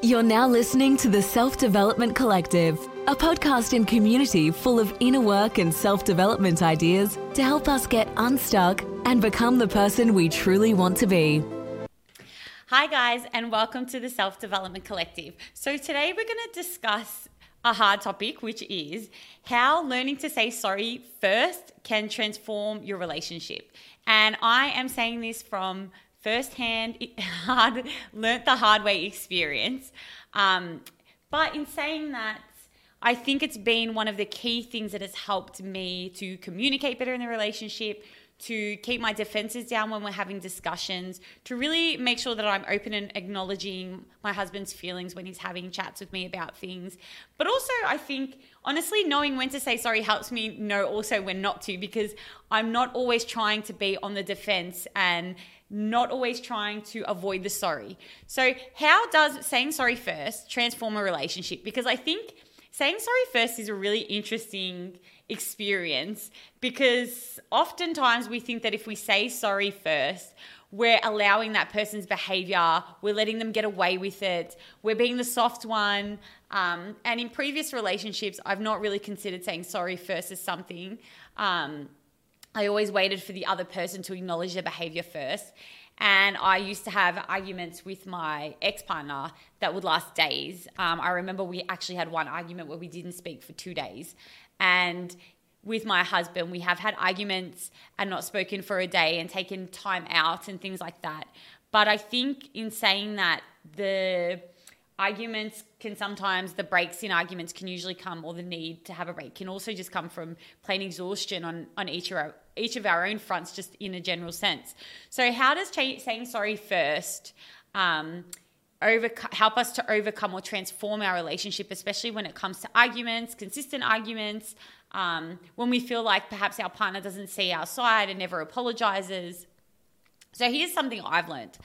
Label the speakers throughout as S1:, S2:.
S1: You're now listening to the Self Development Collective, a podcast and community full of inner work and self development ideas to help us get unstuck and become the person we truly want to be.
S2: Hi, guys, and welcome to the Self Development Collective. So, today we're going to discuss a hard topic, which is how learning to say sorry first can transform your relationship. And I am saying this from firsthand, hard, learnt the hard way experience. Um, but in saying that, I think it's been one of the key things that has helped me to communicate better in the relationship, to keep my defenses down when we're having discussions, to really make sure that I'm open and acknowledging my husband's feelings when he's having chats with me about things. But also, I think honestly, knowing when to say sorry helps me know also when not to because I'm not always trying to be on the defense and not always trying to avoid the sorry. So, how does saying sorry first transform a relationship? Because I think saying sorry first is a really interesting experience because oftentimes we think that if we say sorry first, we're allowing that person's behavior, we're letting them get away with it, we're being the soft one. Um, and in previous relationships, I've not really considered saying sorry first as something. Um, I always waited for the other person to acknowledge their behavior first. And I used to have arguments with my ex partner that would last days. Um, I remember we actually had one argument where we didn't speak for two days. And with my husband, we have had arguments and not spoken for a day and taken time out and things like that. But I think in saying that, the arguments can sometimes the breaks in arguments can usually come or the need to have a break can also just come from plain exhaustion on on each of our each of our own fronts just in a general sense so how does saying sorry first um, over, help us to overcome or transform our relationship especially when it comes to arguments consistent arguments um, when we feel like perhaps our partner doesn't see our side and never apologizes so here's something i've learned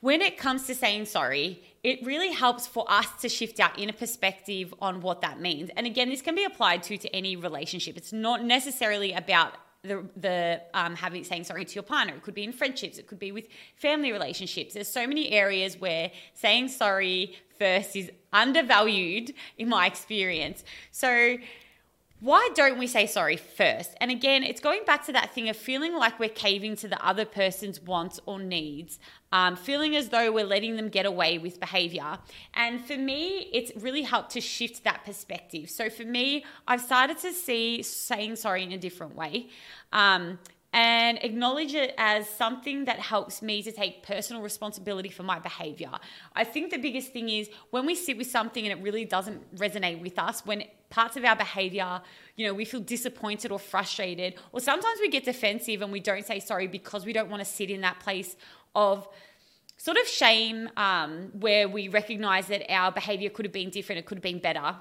S2: when it comes to saying sorry, it really helps for us to shift our inner perspective on what that means. And again, this can be applied to to any relationship. It's not necessarily about the the um, having saying sorry to your partner. It could be in friendships. It could be with family relationships. There's so many areas where saying sorry first is undervalued in my experience. So why don't we say sorry first? And again, it's going back to that thing of feeling like we're caving to the other person's wants or needs, um, feeling as though we're letting them get away with behavior. And for me, it's really helped to shift that perspective. So for me, I've started to see saying sorry in a different way. Um, and acknowledge it as something that helps me to take personal responsibility for my behavior. I think the biggest thing is when we sit with something and it really doesn't resonate with us, when parts of our behavior, you know, we feel disappointed or frustrated, or sometimes we get defensive and we don't say sorry because we don't want to sit in that place of sort of shame um, where we recognize that our behavior could have been different, it could have been better.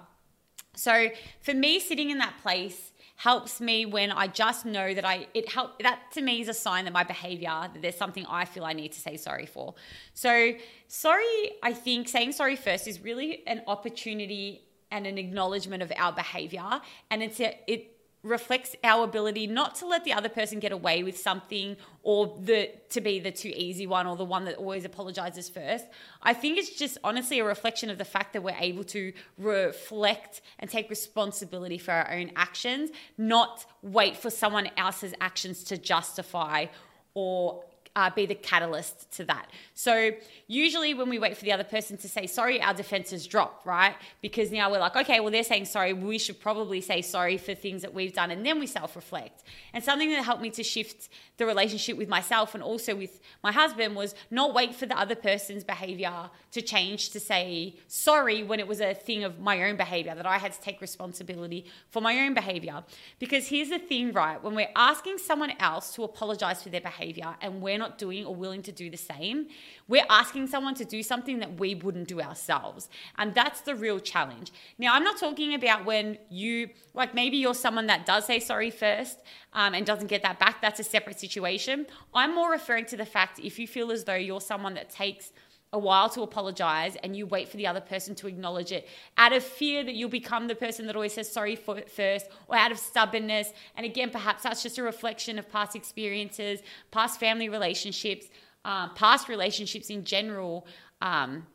S2: So for me, sitting in that place, helps me when I just know that I it help that to me is a sign that my behavior that there's something I feel I need to say sorry for. So sorry, I think saying sorry first is really an opportunity and an acknowledgement of our behavior and it's a, it reflects our ability not to let the other person get away with something or the to be the too easy one or the one that always apologizes first. I think it's just honestly a reflection of the fact that we're able to reflect and take responsibility for our own actions, not wait for someone else's actions to justify or uh, be the catalyst to that. So usually when we wait for the other person to say sorry, our defenses drop, right? Because now we're like, okay, well they're saying sorry, we should probably say sorry for things that we've done, and then we self-reflect. And something that helped me to shift the relationship with myself and also with my husband was not wait for the other person's behavior to change to say sorry when it was a thing of my own behavior that I had to take responsibility for my own behavior. Because here's the thing, right? When we're asking someone else to apologize for their behavior and we're not not doing or willing to do the same, we're asking someone to do something that we wouldn't do ourselves. And that's the real challenge. Now, I'm not talking about when you, like maybe you're someone that does say sorry first um, and doesn't get that back. That's a separate situation. I'm more referring to the fact if you feel as though you're someone that takes a while to apologize and you wait for the other person to acknowledge it out of fear that you'll become the person that always says sorry for first or out of stubbornness and again perhaps that's just a reflection of past experiences past family relationships uh, past relationships in general um,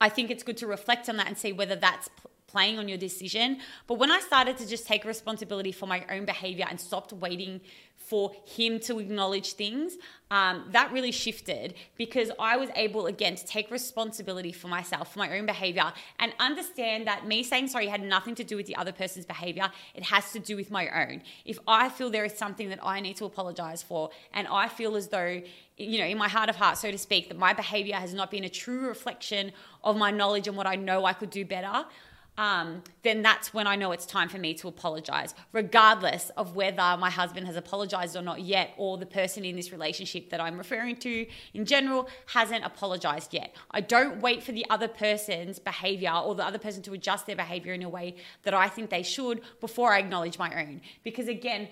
S2: I think it's good to reflect on that and see whether that's playing on your decision. But when I started to just take responsibility for my own behavior and stopped waiting for him to acknowledge things, um, that really shifted because I was able again to take responsibility for myself, for my own behavior, and understand that me saying sorry had nothing to do with the other person's behavior. It has to do with my own. If I feel there is something that I need to apologize for, and I feel as though you know, in my heart of hearts, so to speak, that my behavior has not been a true reflection of my knowledge and what I know I could do better, um, then that's when I know it's time for me to apologize, regardless of whether my husband has apologized or not yet, or the person in this relationship that I'm referring to in general hasn't apologized yet. I don't wait for the other person's behavior or the other person to adjust their behavior in a way that I think they should before I acknowledge my own. Because again,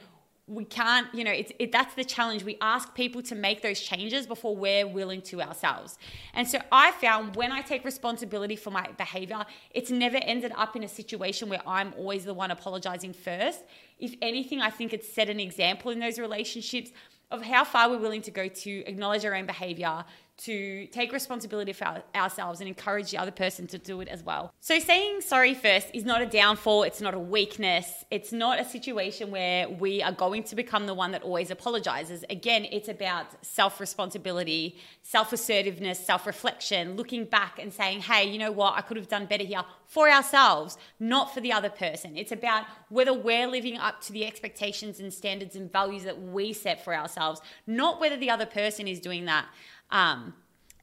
S2: we can't, you know, it's it, that's the challenge. We ask people to make those changes before we're willing to ourselves. And so I found when I take responsibility for my behavior, it's never ended up in a situation where I'm always the one apologizing first. If anything, I think it's set an example in those relationships of how far we're willing to go to acknowledge our own behavior, to take responsibility for our, ourselves and encourage the other person to do it as well. So, saying sorry first is not a downfall, it's not a weakness, it's not a situation where we are going to become the one that always apologizes. Again, it's about self responsibility, self assertiveness, self reflection, looking back and saying, hey, you know what, I could have done better here for ourselves, not for the other person. It's about whether we're living up to the expectations and standards and values that we set for ourselves, not whether the other person is doing that. Um,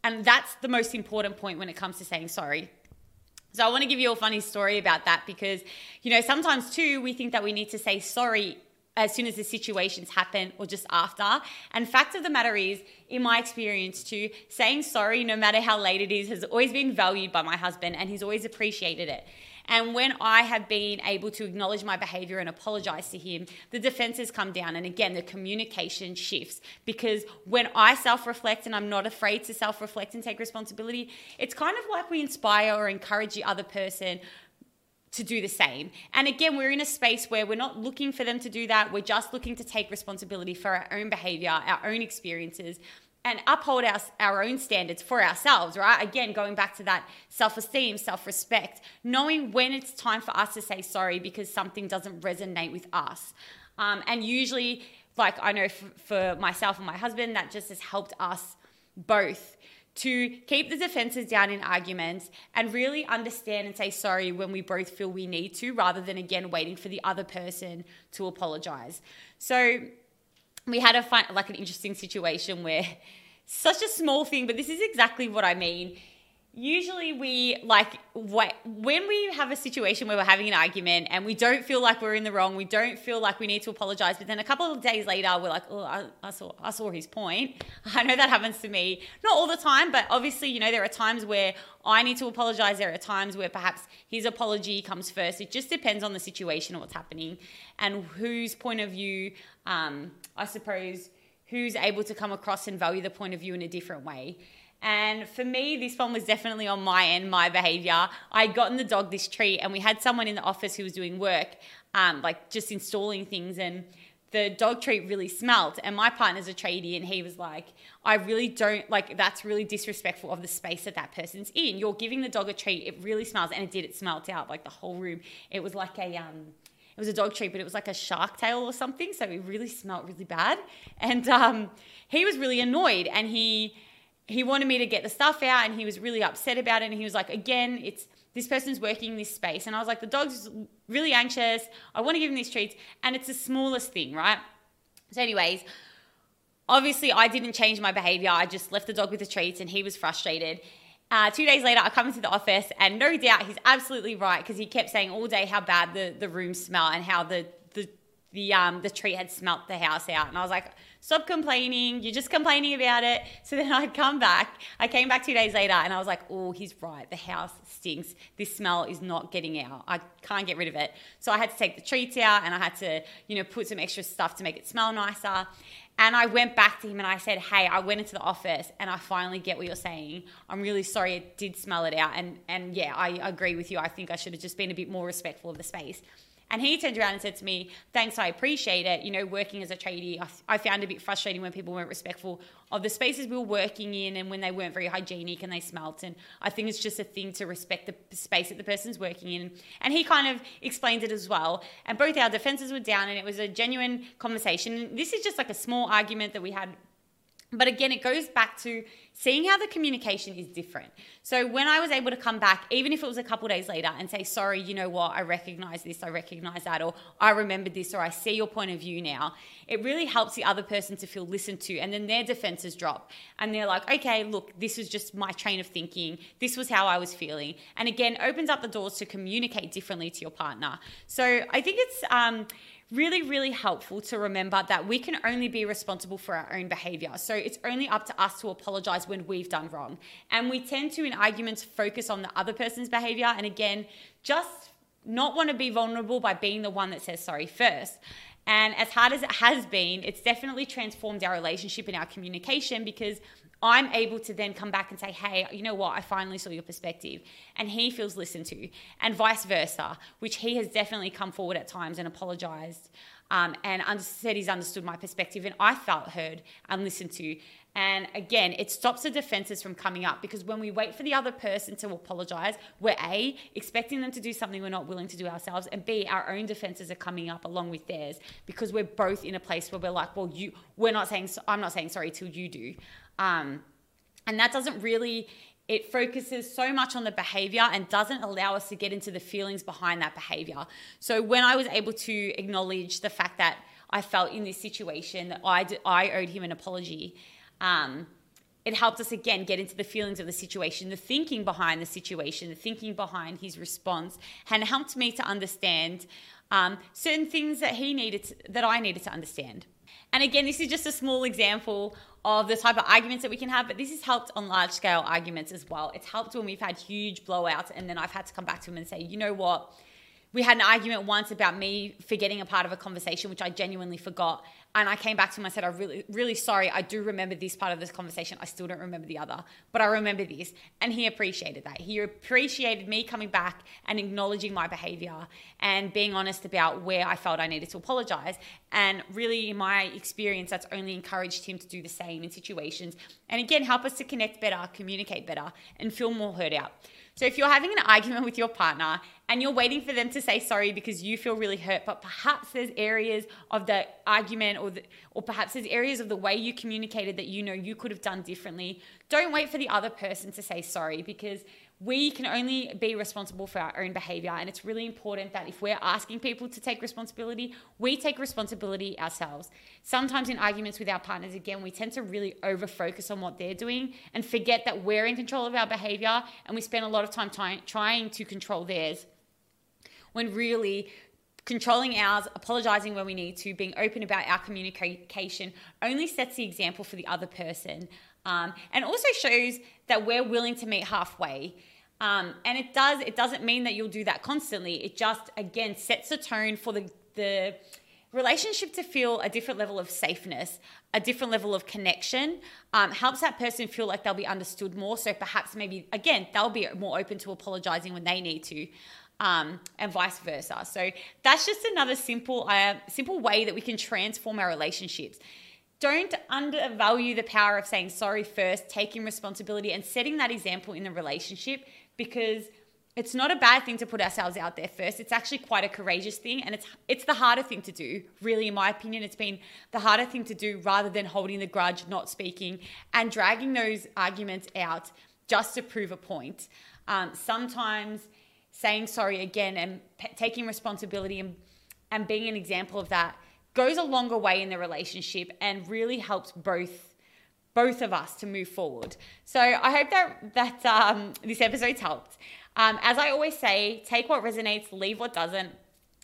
S2: and that's the most important point when it comes to saying sorry. So I want to give you a funny story about that because, you know, sometimes too, we think that we need to say sorry as soon as the situations happen or just after. And fact of the matter is, in my experience too, saying sorry, no matter how late it is, has always been valued by my husband and he's always appreciated it. And when I have been able to acknowledge my behavior and apologize to him, the defenses come down. And again, the communication shifts because when I self reflect and I'm not afraid to self reflect and take responsibility, it's kind of like we inspire or encourage the other person to do the same. And again, we're in a space where we're not looking for them to do that. We're just looking to take responsibility for our own behavior, our own experiences, and uphold our, our own standards for ourselves, right? Again, going back to that self esteem, self respect, knowing when it's time for us to say sorry because something doesn't resonate with us. Um, and usually, like I know for, for myself and my husband, that just has helped us both to keep the defenses down in arguments and really understand and say sorry when we both feel we need to, rather than again waiting for the other person to apologize. So, we had a like an interesting situation where such a small thing, but this is exactly what I mean. Usually, we like when we have a situation where we're having an argument and we don't feel like we're in the wrong, we don't feel like we need to apologize, but then a couple of days later, we're like, oh, I, I saw, I saw his point. I know that happens to me, not all the time, but obviously, you know, there are times where I need to apologize. There are times where perhaps his apology comes first. It just depends on the situation and what's happening and whose point of view um, I suppose, who's able to come across and value the point of view in a different way. And for me, this one was definitely on my end, my behavior. I would gotten the dog this treat, and we had someone in the office who was doing work, um, like just installing things, and the dog treat really smelt. And my partner's a tradie, and he was like, I really don't like that's really disrespectful of the space that that person's in. You're giving the dog a treat, it really smells, and it did, it smelt out like the whole room. It was like a, um, it was a dog treat, but it was like a shark tail or something. So it really smelled really bad. And um, he was really annoyed and he he wanted me to get the stuff out and he was really upset about it. And he was like, again, it's this person's working this space. And I was like, the dog's really anxious. I want to give him these treats. And it's the smallest thing, right? So, anyways, obviously I didn't change my behavior. I just left the dog with the treats and he was frustrated. Uh, two days later, I come into the office, and no doubt he's absolutely right because he kept saying all day how bad the, the room smelled and how the the um the tree had smelt the house out. And I was like, stop complaining. You're just complaining about it. So then I'd come back. I came back two days later, and I was like, oh, he's right. The house stinks. This smell is not getting out. I can't get rid of it. So I had to take the treats out, and I had to you know put some extra stuff to make it smell nicer. And I went back to him and I said, Hey, I went into the office and I finally get what you're saying. I'm really sorry it did smell it out. And and yeah, I agree with you. I think I should have just been a bit more respectful of the space. And he turned around and said to me, Thanks, I appreciate it. You know, working as a tradie, I, I found it a bit frustrating when people weren't respectful of the spaces we were working in and when they weren't very hygienic and they smelt. And I think it's just a thing to respect the space that the person's working in. And he kind of explained it as well. And both our defenses were down and it was a genuine conversation. This is just like a small argument that we had but again, it goes back to seeing how the communication is different. So when I was able to come back, even if it was a couple days later, and say, sorry, you know what, I recognize this, I recognize that, or I remembered this, or I see your point of view now, it really helps the other person to feel listened to. And then their defenses drop. And they're like, okay, look, this was just my train of thinking. This was how I was feeling. And again, opens up the doors to communicate differently to your partner. So I think it's, um, really, really helpful to remember that we can only be responsible for our own behavior. So it's only up to us to apologize when we've done wrong. And we tend to, in arguments, focus on the other person's behavior. And again, just not want to be vulnerable by being the one that says sorry first. And as hard as it has been, it's definitely transformed our relationship and our communication because I'm able to then come back and say, hey, you know what? I finally saw your perspective. And he feels listened to, and vice versa, which he has definitely come forward at times and apologized um, and said he's understood my perspective. And I felt heard and listened to. And again, it stops the defenses from coming up because when we wait for the other person to apologize, we're A, expecting them to do something we're not willing to do ourselves, and B, our own defenses are coming up along with theirs because we're both in a place where we're like, well, you, we're not saying, I'm not saying sorry till you do. Um, and that doesn't really, it focuses so much on the behavior and doesn't allow us to get into the feelings behind that behavior. So when I was able to acknowledge the fact that I felt in this situation that I, did, I owed him an apology, um, it helped us again get into the feelings of the situation, the thinking behind the situation, the thinking behind his response, and helped me to understand um, certain things that he needed, to, that I needed to understand. And again, this is just a small example of the type of arguments that we can have, but this has helped on large scale arguments as well. It's helped when we've had huge blowouts and then I've had to come back to him and say, you know what? We had an argument once about me forgetting a part of a conversation, which I genuinely forgot. And I came back to him and said, I'm really, really sorry. I do remember this part of this conversation. I still don't remember the other, but I remember this. And he appreciated that. He appreciated me coming back and acknowledging my behavior and being honest about where I felt I needed to apologize. And really, in my experience, that's only encouraged him to do the same in situations. And again, help us to connect better, communicate better, and feel more heard out. So if you're having an argument with your partner and you're waiting for them to say sorry because you feel really hurt, but perhaps there's areas of the argument or the, or perhaps there's areas of the way you communicated that you know you could have done differently, don't wait for the other person to say sorry because we can only be responsible for our own behavior. And it's really important that if we're asking people to take responsibility, we take responsibility ourselves. Sometimes in arguments with our partners, again, we tend to really over focus on what they're doing and forget that we're in control of our behavior and we spend a lot of time trying to control theirs when really controlling ours, apologizing when we need to, being open about our communication only sets the example for the other person. Um, and also shows that we're willing to meet halfway um, and it does, it doesn't mean that you'll do that constantly. It just, again, sets the tone for the, the relationship to feel a different level of safeness, a different level of connection, um, helps that person feel like they'll be understood more. So perhaps maybe, again, they'll be more open to apologizing when they need to. Um, and vice versa. So that's just another simple, uh, simple way that we can transform our relationships. Don't undervalue the power of saying sorry first, taking responsibility, and setting that example in the relationship because it's not a bad thing to put ourselves out there first. It's actually quite a courageous thing and it's it's the harder thing to do. Really in my opinion, it's been the harder thing to do rather than holding the grudge, not speaking and dragging those arguments out just to prove a point. Um, sometimes saying sorry again and p- taking responsibility and, and being an example of that goes a longer way in the relationship and really helps both both of us to move forward. So I hope that that um, this episode's helped. Um, as I always say, take what resonates, leave what doesn't.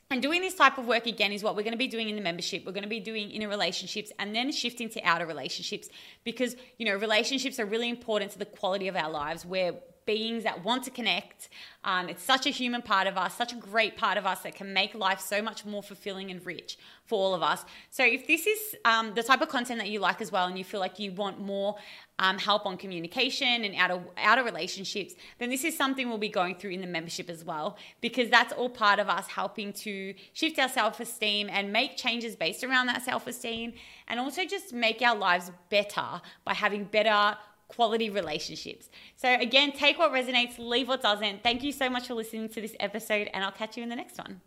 S2: And doing this type of work again is what we're going to be doing in the membership. We're going to be doing inner relationships and then shifting to outer relationships because, you know, relationships are really important to the quality of our lives. We're beings that want to connect. Um, it's such a human part of us, such a great part of us that can make life so much more fulfilling and rich for all of us. So, if this is um, the type of content that you like as well, and you feel like you want more um, help on communication and outer outer relationships, then this is something we'll be going through in the membership as well, because that's all part of us helping to shift our self esteem and make changes based around that self esteem, and also just make our lives better by having better quality relationships. So, again, take what resonates, leave what doesn't. Thank you so much for listening to this episode, and I'll catch you in the next one.